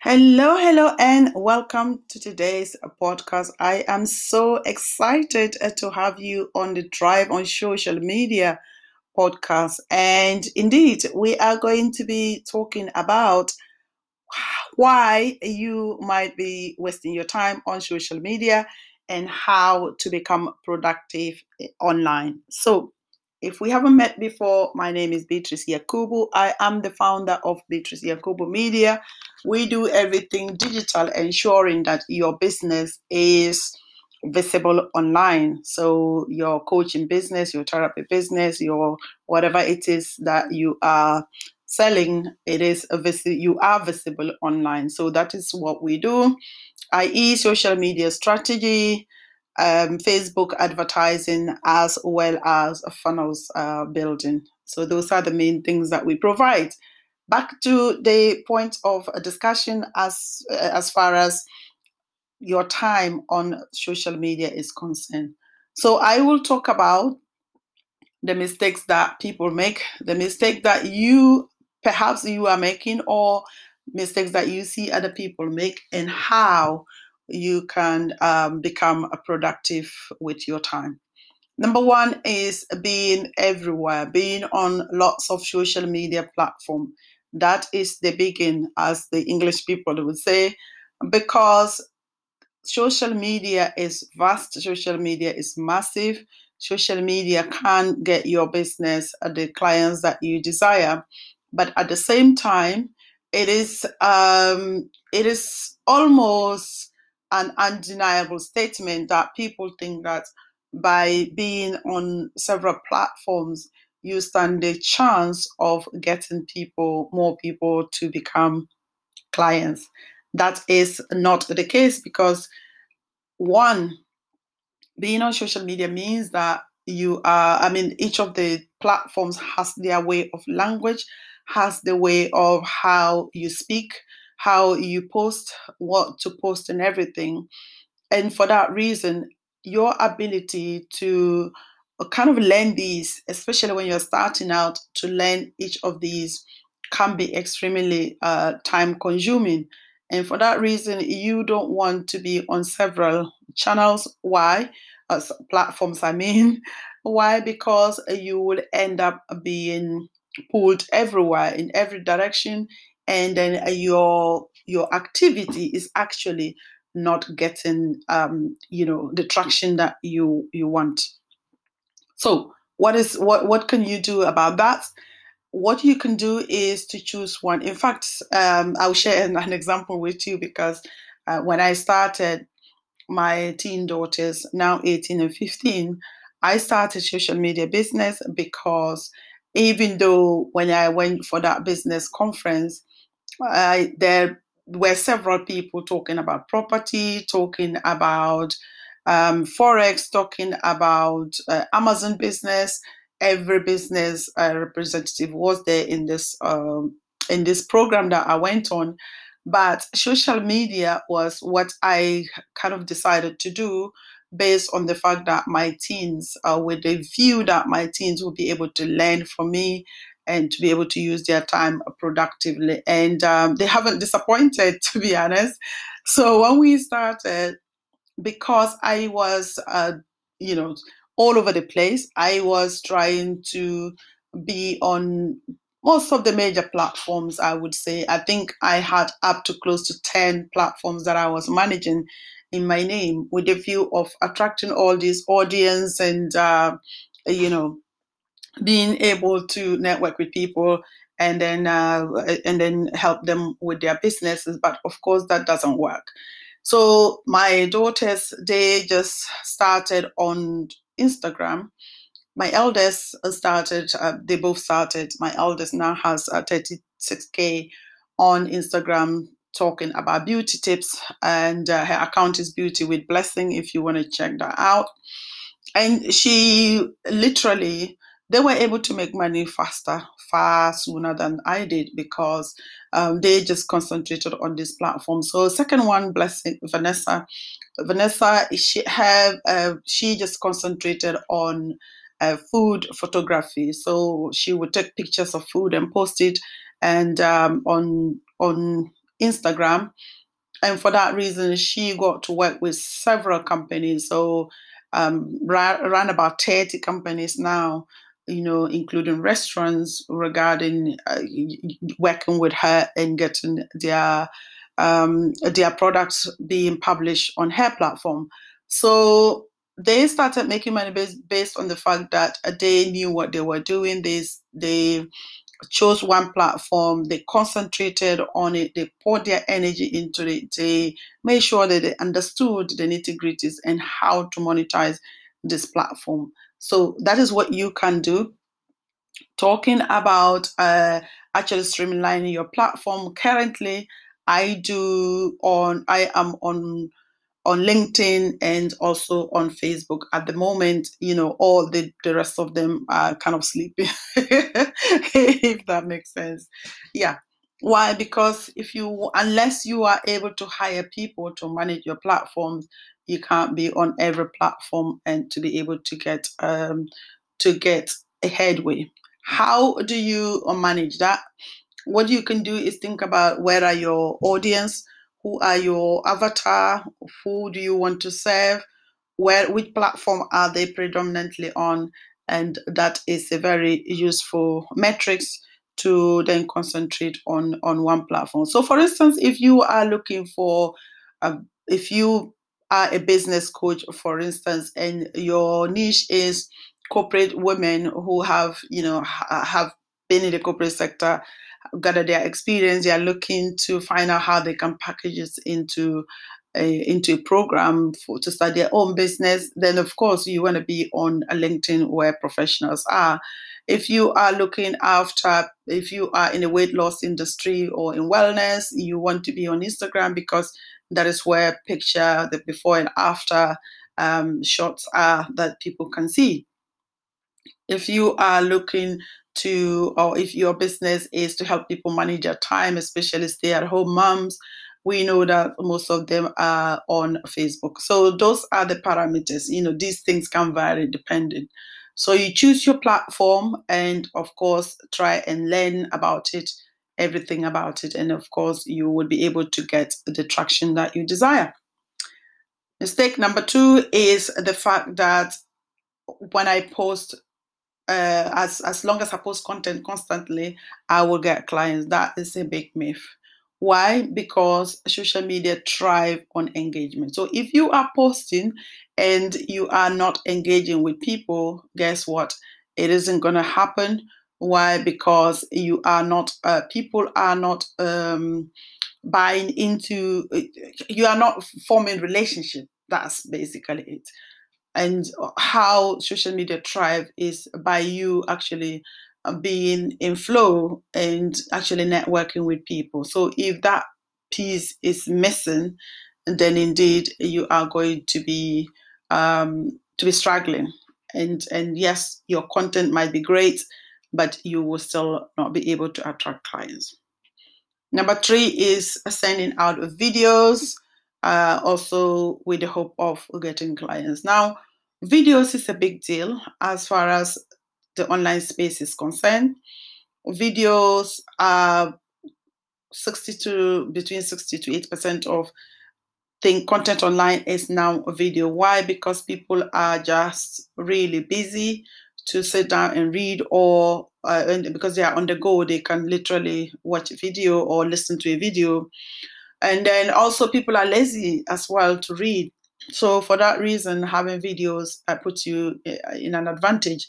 Hello, hello, and welcome to today's podcast. I am so excited uh, to have you on the Drive on Social Media podcast. And indeed, we are going to be talking about why you might be wasting your time on social media and how to become productive eh, online. So, if we haven't met before, my name is Beatrice Yakubu. I am the founder of Beatrice Yakubu Media. We do everything digital, ensuring that your business is visible online. So your coaching business, your therapy business, your whatever it is that you are selling, it is a vis- you are visible online. So that is what we do, i.e., social media strategy, um, Facebook advertising as well as funnels uh, building. So those are the main things that we provide. Back to the point of a discussion as uh, as far as your time on social media is concerned. So I will talk about the mistakes that people make, the mistake that you perhaps you are making, or mistakes that you see other people make, and how you can um, become productive with your time. Number one is being everywhere, being on lots of social media platform. That is the begin, as the English people would say, because social media is vast, social media is massive. Social media can get your business the clients that you desire, but at the same time, it is um, it is almost an undeniable statement that people think that by being on several platforms, you stand a chance of getting people, more people to become clients. That is not the case because one, being on social media means that you are, I mean, each of the platforms has their way of language, has the way of how you speak, how you post, what to post, and everything. And for that reason, your ability to kind of learn these, especially when you're starting out, to learn each of these can be extremely uh, time consuming. And for that reason, you don't want to be on several channels. Why? Uh, platforms, I mean. Why? Because you will end up being pulled everywhere in every direction, and then your your activity is actually not getting um, you know the traction that you you want. So what is what what can you do about that? What you can do is to choose one. In fact, um, I'll share an, an, example with you because uh, when I started my teen daughters, now 18 and 15, I started social media business because even though when I went for that business conference, I, there were several people talking about property, talking about um, forex, talking about uh, Amazon business. Every business uh, representative was there in this um, in this program that I went on. But social media was what I kind of decided to do based on the fact that my teens, uh, with the view that my teens will be able to learn from me and to be able to use their time productively. And um, they haven't disappointed, to be honest. So when we started, because I was, uh, you know, all over the place, I was trying to be on most of the major platforms, I would say. I think I had up to close to 10 platforms that I was managing in my name with the view of attracting all this audience and, uh, you know, being able to network with people and then uh, and then help them with their businesses. But of course that doesn't work so my daughters they just started on instagram. My eldest started uh, they both started. My eldest now has uh, 36k on instagram talking about beauty tips and uh, her account is beauty with blessing if you want to check that out. And she literally they were able to make money faster, far sooner than I did because um, they just concentrated on this platform. So second one, blessing Vanessa. Vanessa, she have uh, she just concentrated on uh, food photography. So she would take pictures of food and post it, and um, on on Instagram. And for that reason, she got to work with several companies. So, um, around about 30 companies now, you know, including restaurants, regarding uh, working with her and getting their um, their products being published on her platform. So they started making money based, based on the fact that they knew what they were doing. They they chose one platform, they concentrated on it, they poured their energy into it, they made sure that they understood the nitty gritties and how to monetize this platform. So that is what you can do. Talking about uh, actually streamlining your platform. Currently, I do on I am on on LinkedIn and also on Facebook. At the moment, you know, all the, the rest of them are kind of sleeping, if that makes sense. Yeah. Why? Because if you, unless you are able to hire people to manage your platforms, you can't be on every platform and to be able to get um, to get a headway. How do you manage that? What you can do is think about where are your audience, who are your avatar, who do you want to serve, where which platform are they predominantly on, and that is a very useful metrics to then concentrate on on one platform. So, for instance, if you are looking for, uh, if you are a business coach, for instance, and your niche is corporate women who have, you know, ha- have been in the corporate sector gather their experience. They are looking to find out how they can package it into a, into a program for, to start their own business. Then, of course, you want to be on a LinkedIn where professionals are. If you are looking after, if you are in the weight loss industry or in wellness, you want to be on Instagram because that is where picture the before and after um, shots are that people can see. If you are looking to, or if your business is to help people manage their time, especially stay at home moms, we know that most of them are on Facebook. So those are the parameters. You know, these things can vary depending. So you choose your platform and of course try and learn about it, everything about it. And of course you will be able to get the traction that you desire. Mistake number two is the fact that when I post uh, as as long as I post content constantly, I will get clients. That is a big myth. Why? Because social media thrive on engagement. So if you are posting and you are not engaging with people, guess what? It isn't going to happen. Why? Because you are not. Uh, people are not. Um, buying into you are not forming relationship that's basically it and how social media thrive is by you actually uh, being in flow and actually networking with people so if that piece is missing then indeed you are going to be um, to be struggling and and yes your content might be great but you will still not be able to attract clients number three is sending out videos uh, also with the hope of getting clients now Videos is a big deal as far as the online space is concerned. Videos are 60 to between 60 to 8 percent of the content online is now video. Why? Because people are just really busy to sit down and read, or uh, and because they are on the go, they can literally watch a video or listen to a video. And then also, people are lazy as well to read. So for that reason, having videos uh, puts you uh, in an advantage.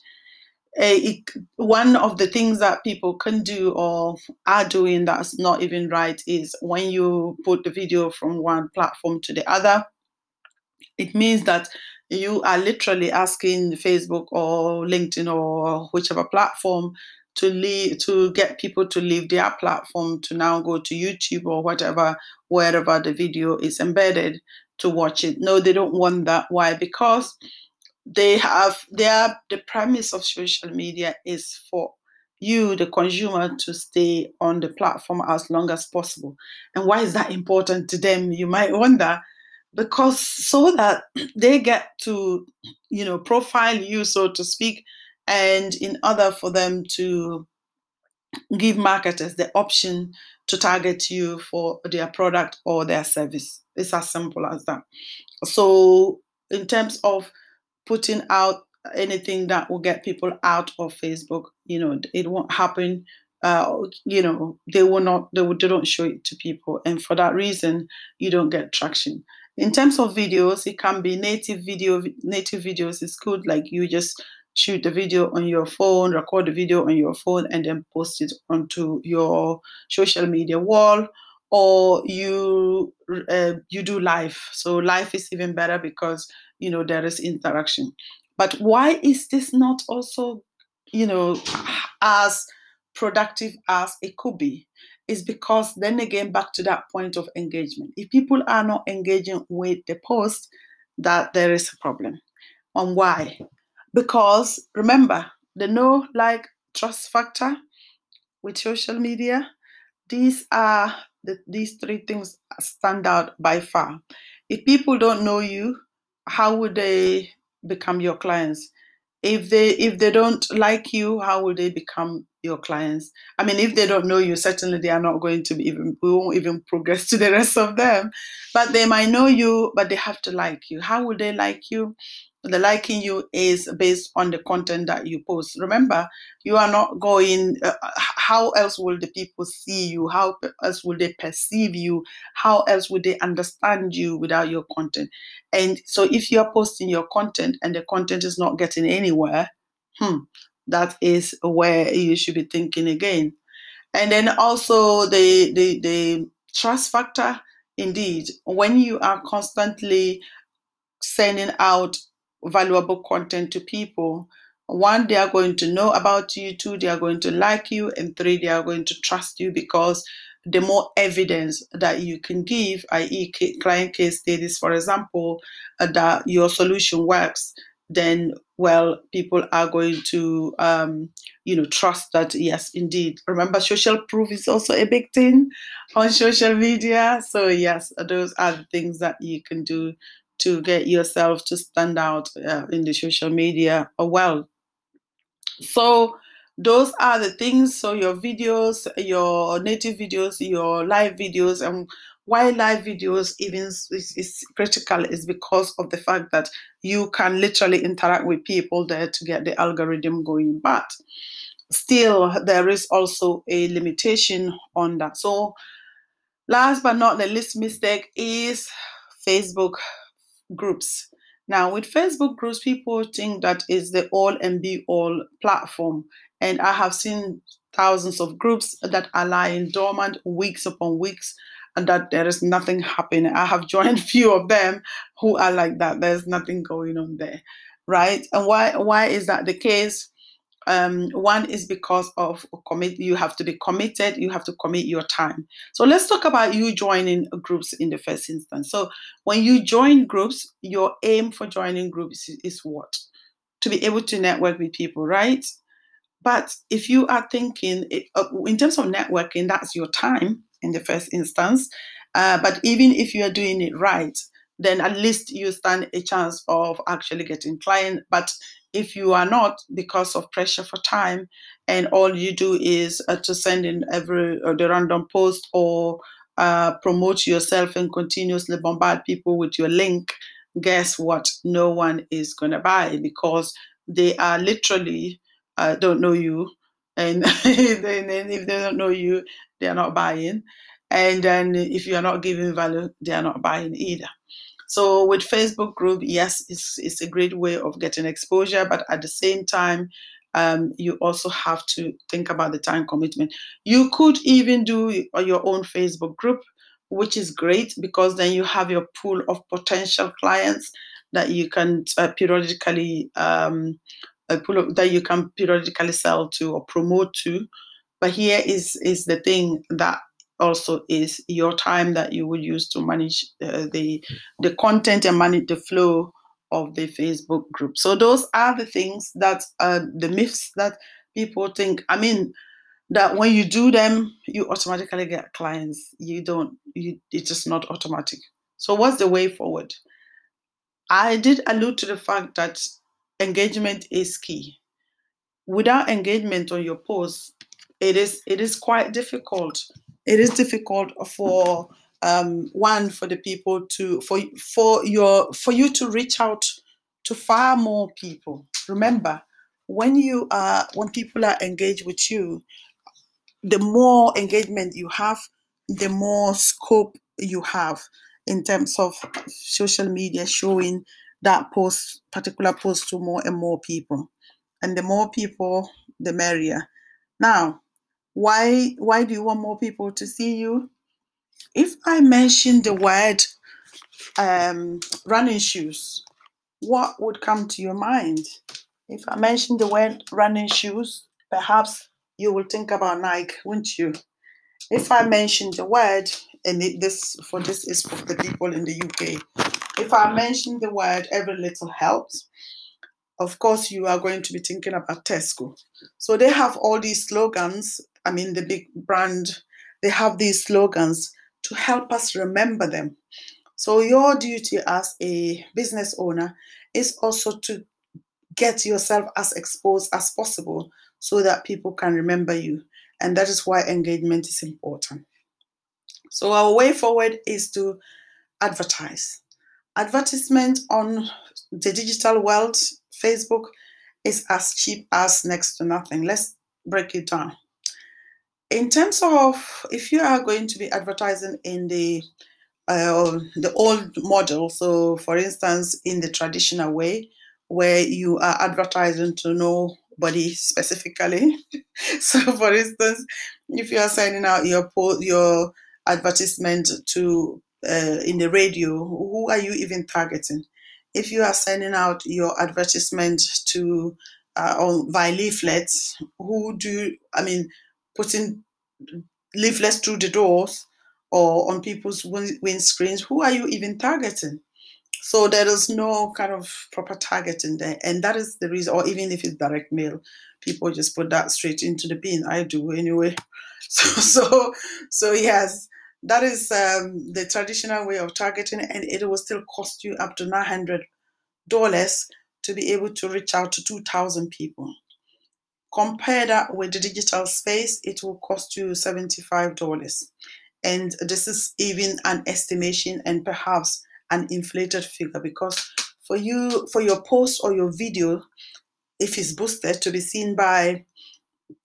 It, one of the things that people can do or are doing that's not even right is when you put the video from one platform to the other, it means that you are literally asking Facebook or LinkedIn or whichever platform to leave to get people to leave their platform to now go to YouTube or whatever wherever the video is embedded to watch it. No, they don't want that. Why? Because they have their the premise of social media is for you, the consumer, to stay on the platform as long as possible. And why is that important to them? You might wonder. Because so that they get to, you know, profile you, so to speak, and in order for them to give marketers the option to target you for their product or their service. It's as simple as that. So, in terms of putting out anything that will get people out of Facebook, you know, it won't happen. Uh, you know, they will not, they, will, they don't show it to people. And for that reason, you don't get traction. In terms of videos, it can be native video, native videos is good. Like you just shoot the video on your phone, record the video on your phone, and then post it onto your social media wall. Or you uh, you do live. So live is even better because you know there is interaction. But why is this not also, you know, as productive as it could be? Is because then again back to that point of engagement. If people are not engaging with the post, that there is a problem. And why? Because remember, the know like, trust factor with social media, these are the, these three things stand out by far. If people don't know you, how would they become your clients? If they if they don't like you, how will they become your clients? I mean, if they don't know you, certainly they are not going to be even we won't even progress to the rest of them. But they might know you, but they have to like you. How will they like you? the liking you is based on the content that you post. Remember, you are not going, uh, how else will the people see you? How else will they perceive you? How else will they understand you without your content? And so if you are posting your content and the content is not getting anywhere, hmm, that is where you should be thinking again. And then also the, the, the trust factor, indeed, when you are constantly sending out valuable content to people. One, they are going to know about you. Two, they are going to like you. And three, they are going to trust you because the more evidence that you can give, i.e., client case studies, for example, uh, that your solution works, then well, people are going to um, you know trust that yes, indeed. Remember, social proof is also a big thing on social media. So yes, those are the things that you can do to get yourself to stand out uh, in the social media well. So those are the things. So your videos, your native videos, your live videos, and why live videos even is, is critical is because of the fact that you can literally interact with people there to get the algorithm going. But still, there is also a limitation on that. So last but not the least mistake is Facebook groups. Now, with Facebook groups, people think that is the all and be all platform. And I have seen thousands of groups that are lying dormant weeks upon weeks and that there is nothing happening. I have joined few of them who are like that. There's nothing going on there. Right? And why why is that the case? Um, one is because of commit. You have to be committed. You have to commit your time. So let's talk about you joining groups in the first instance. So when you join groups, your aim for joining groups is, what? To be able to network with people, right? But if you are thinking uh, in terms of networking, that's your time in the first instance. Uh, but even if you are doing it right, then at least you stand a chance of actually getting client. But if you are not because of pressure for time and all you do is uh, to send in every uh, the random post or uh, promote yourself and continuously bombard people with your link guess what no one is going to buy because they are literally uh, don't know you and then if they don't know you they are not buying and then if you are not giving value they are not buying either so with Facebook group, yes, it's, it's a great way of getting exposure, but at the same time, um, you also have to think about the time commitment. You could even do your own Facebook group, which is great because then you have your pool of potential clients that you can uh, periodically um, pool of, that you can periodically sell to or promote to. But here is is the thing that also is your time that you would use to manage uh, the the content and manage the flow of the Facebook group. So those are the things that uh, the myths that people think. I mean, that when you do them, you automatically get clients. You don't. You it's just not automatic. So what's the way forward? I did allude to the fact that engagement is key. Without engagement on your post, it is it is quite difficult. It is difficult for um, one for the people to for for your for you to reach out to far more people. Remember, when you are when people are engaged with you, the more engagement you have, the more scope you have in terms of social media showing that post particular post to more and more people. And the more people the merrier. Now why why do you want more people to see you if i mention the word um, running shoes what would come to your mind if i mention the word running shoes perhaps you will think about nike wouldn't you if i mention the word and it, this for this is for the people in the uk if i mention the word every little helps of course you are going to be thinking about Tesco. So they have all these slogans. I mean, the big brand, they have these slogans to help us remember them. So your duty as a business owner is also to get yourself as exposed as possible so that people can remember you. And that is why engagement is important. So our way forward is to advertise. Advertisement on the digital world Facebook is as cheap as next to nothing. Let's break it down. In terms of if you are going to be advertising in the uh, the old model, so for instance, in the traditional way, where you are advertising to nobody specifically. so, for instance, if you are sending out your your advertisement to uh, in the radio, who are you even targeting? if you are sending out your advertisement to uh, on via leaflets, who do I mean putting leaflets through the doors or on people's windscreens? Who are you even targeting? So there is no kind of proper targeting there, and that is the reason. Or even if it's direct mail, people just put that straight into the bin. I do anyway. So so so yes that is um, the traditional way of targeting, and it will still cost you up to $900 to be able to reach out to 2,000 people. Compare that with the digital space, it will cost you $75. And this is even an estimation and perhaps an inflated figure because for you, for your post or your video, if it's boosted to be seen by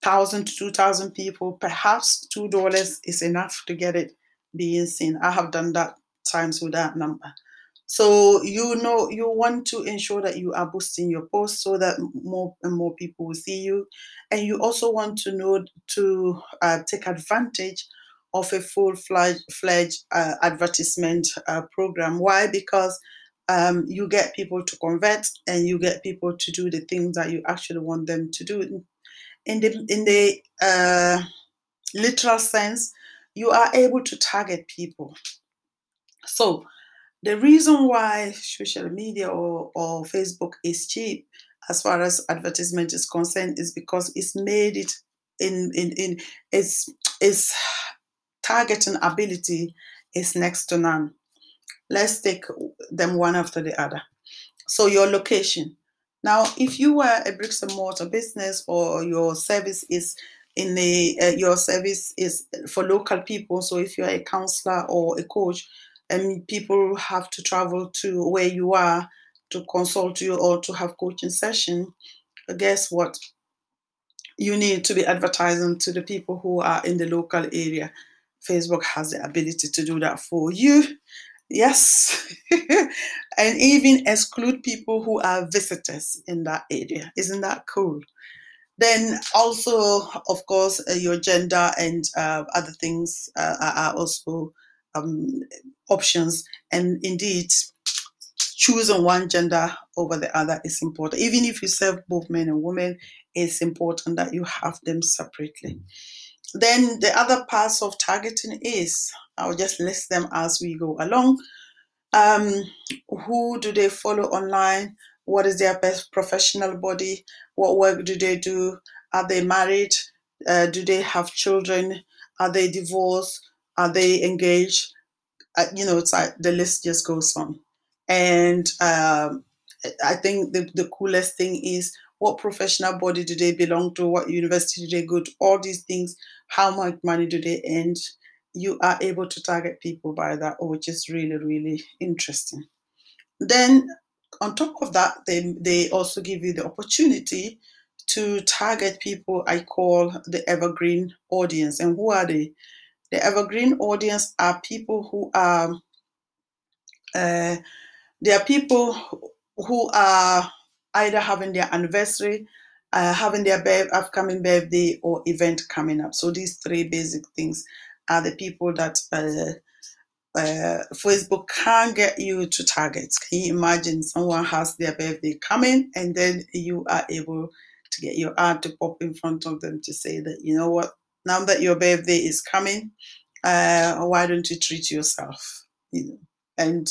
1,000 to 2,000 people, perhaps $2 is enough to get it being seen. I have done that times with that number. So you know you want to ensure that you are boosting your post so that more and more people will see you, and you also want to know to uh, take advantage of a full-fledged uh, advertisement uh, program. Why? Because um, you get people to convert and you get people to do the things that you actually want them to do. In the in the uh, literal sense, you are able to target people. So, the reason why social media or, or Facebook is cheap as far as advertisement is concerned is because it's made it in in, in its its targeting ability is next to none. Let's take them one after the other. So your location. Now, if you were a bricks and mortar business or your service is in the uh, your service is for local people. So if you're a counselor or a coach, and people have to travel to where you are to consult you or to have coaching session, guess what? You need to be advertising to the people who are in the local area. Facebook has the ability to do that for you. Yes. and even exclude people who are visitors in that area. Isn't that cool? Then also, of course, uh, your gender and uh, other things uh, are also um, options. And indeed, choosing one gender over the other is important. Even if you serve both men and women, it's important that you have them separately. Then the other parts of targeting is, I'll just list them as we go along. Um, who do they follow online? What is their best professional body? What work do they do? Are they married? Uh, do they have children? Are they divorced? Are they engaged? Uh, you know, it's like the list just goes on. And um, I think the, the coolest thing is what professional body do they belong to? What university do they go to? All these things. How much money do they earn? you are able to target people by that, which is really, really interesting. Then, on top of that, they, they also give you the opportunity to target people I call the evergreen audience. And who are they? The evergreen audience are people who are, uh, they are people who are either having their anniversary, uh, having their upcoming birthday, or event coming up. So these three basic things are the people that uh, uh, Facebook can get you to target. Can you imagine someone has their birthday coming and then you are able to get your ad to pop in front of them to say that, you know what, now that your birthday is coming, uh, why don't you treat yourself? You know, and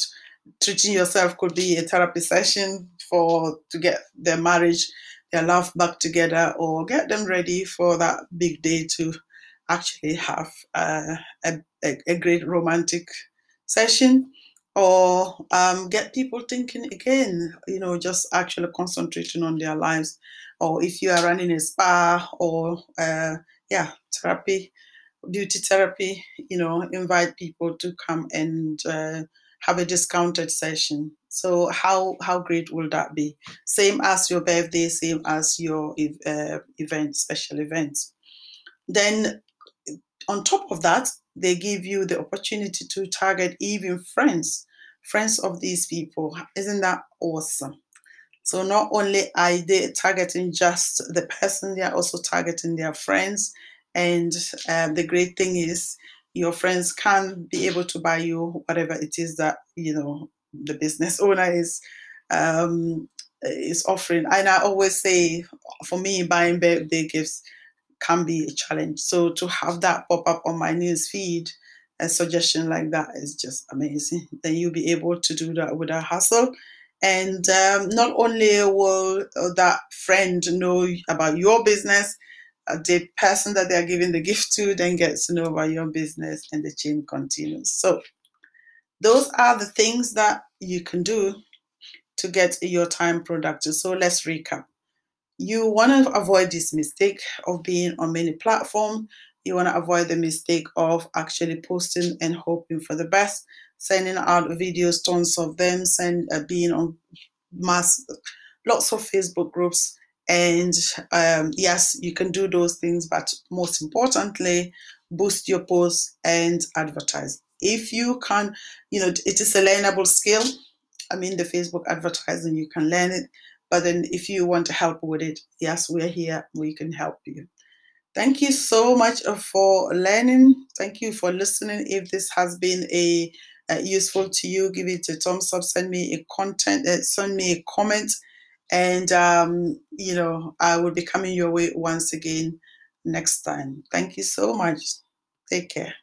treating yourself could be a therapy session for to get their marriage, their love back together, or get them ready for that big day to actually have uh, a, a, a, great romantic session or um, get people thinking again, you know, just actually concentrating on their lives. Or if you are running a spa or, uh, yeah, therapy, beauty therapy, you know, invite people to come and uh, have a discounted session. So how how great will that be? Same as your birthday, same as your uh, event, special events. Then on top of that, they give you the opportunity to target even friends, friends of these people. Isn't that awesome? So not only are they targeting just the person, they are also targeting their friends. And um, the great thing is your friends can be able to buy you whatever it is that you know the business owner is um, is offering. And I always say, for me, buying birthday gifts can be a challenge. So to have that pop up on my news feed, a suggestion like that is just amazing. Then you'll be able to do that without hassle. And um, not only will that friend know about your business, uh, the person that they're giving the gift to then gets to know about your business and the chain continues. So, those are the things that you can do to get your time productive. So, let's recap you want to avoid this mistake of being on many platforms. You want to avoid the mistake of actually posting and hoping for the best, sending out videos, tons of them, send uh, being on mass, lots of Facebook groups. And um, yes, you can do those things, but most importantly, boost your posts and advertise. If you can, you know, it is a learnable skill. I mean, the Facebook advertising, you can learn it but then if you want to help with it, yes, we're here. We can help you. Thank you so much for learning. Thank you for listening. If this has been a uh, useful to you, give it a thumbs up. Send me a content. Uh, send me a comment, and um, you know I will be coming your way once again next time. Thank you so much. Take care.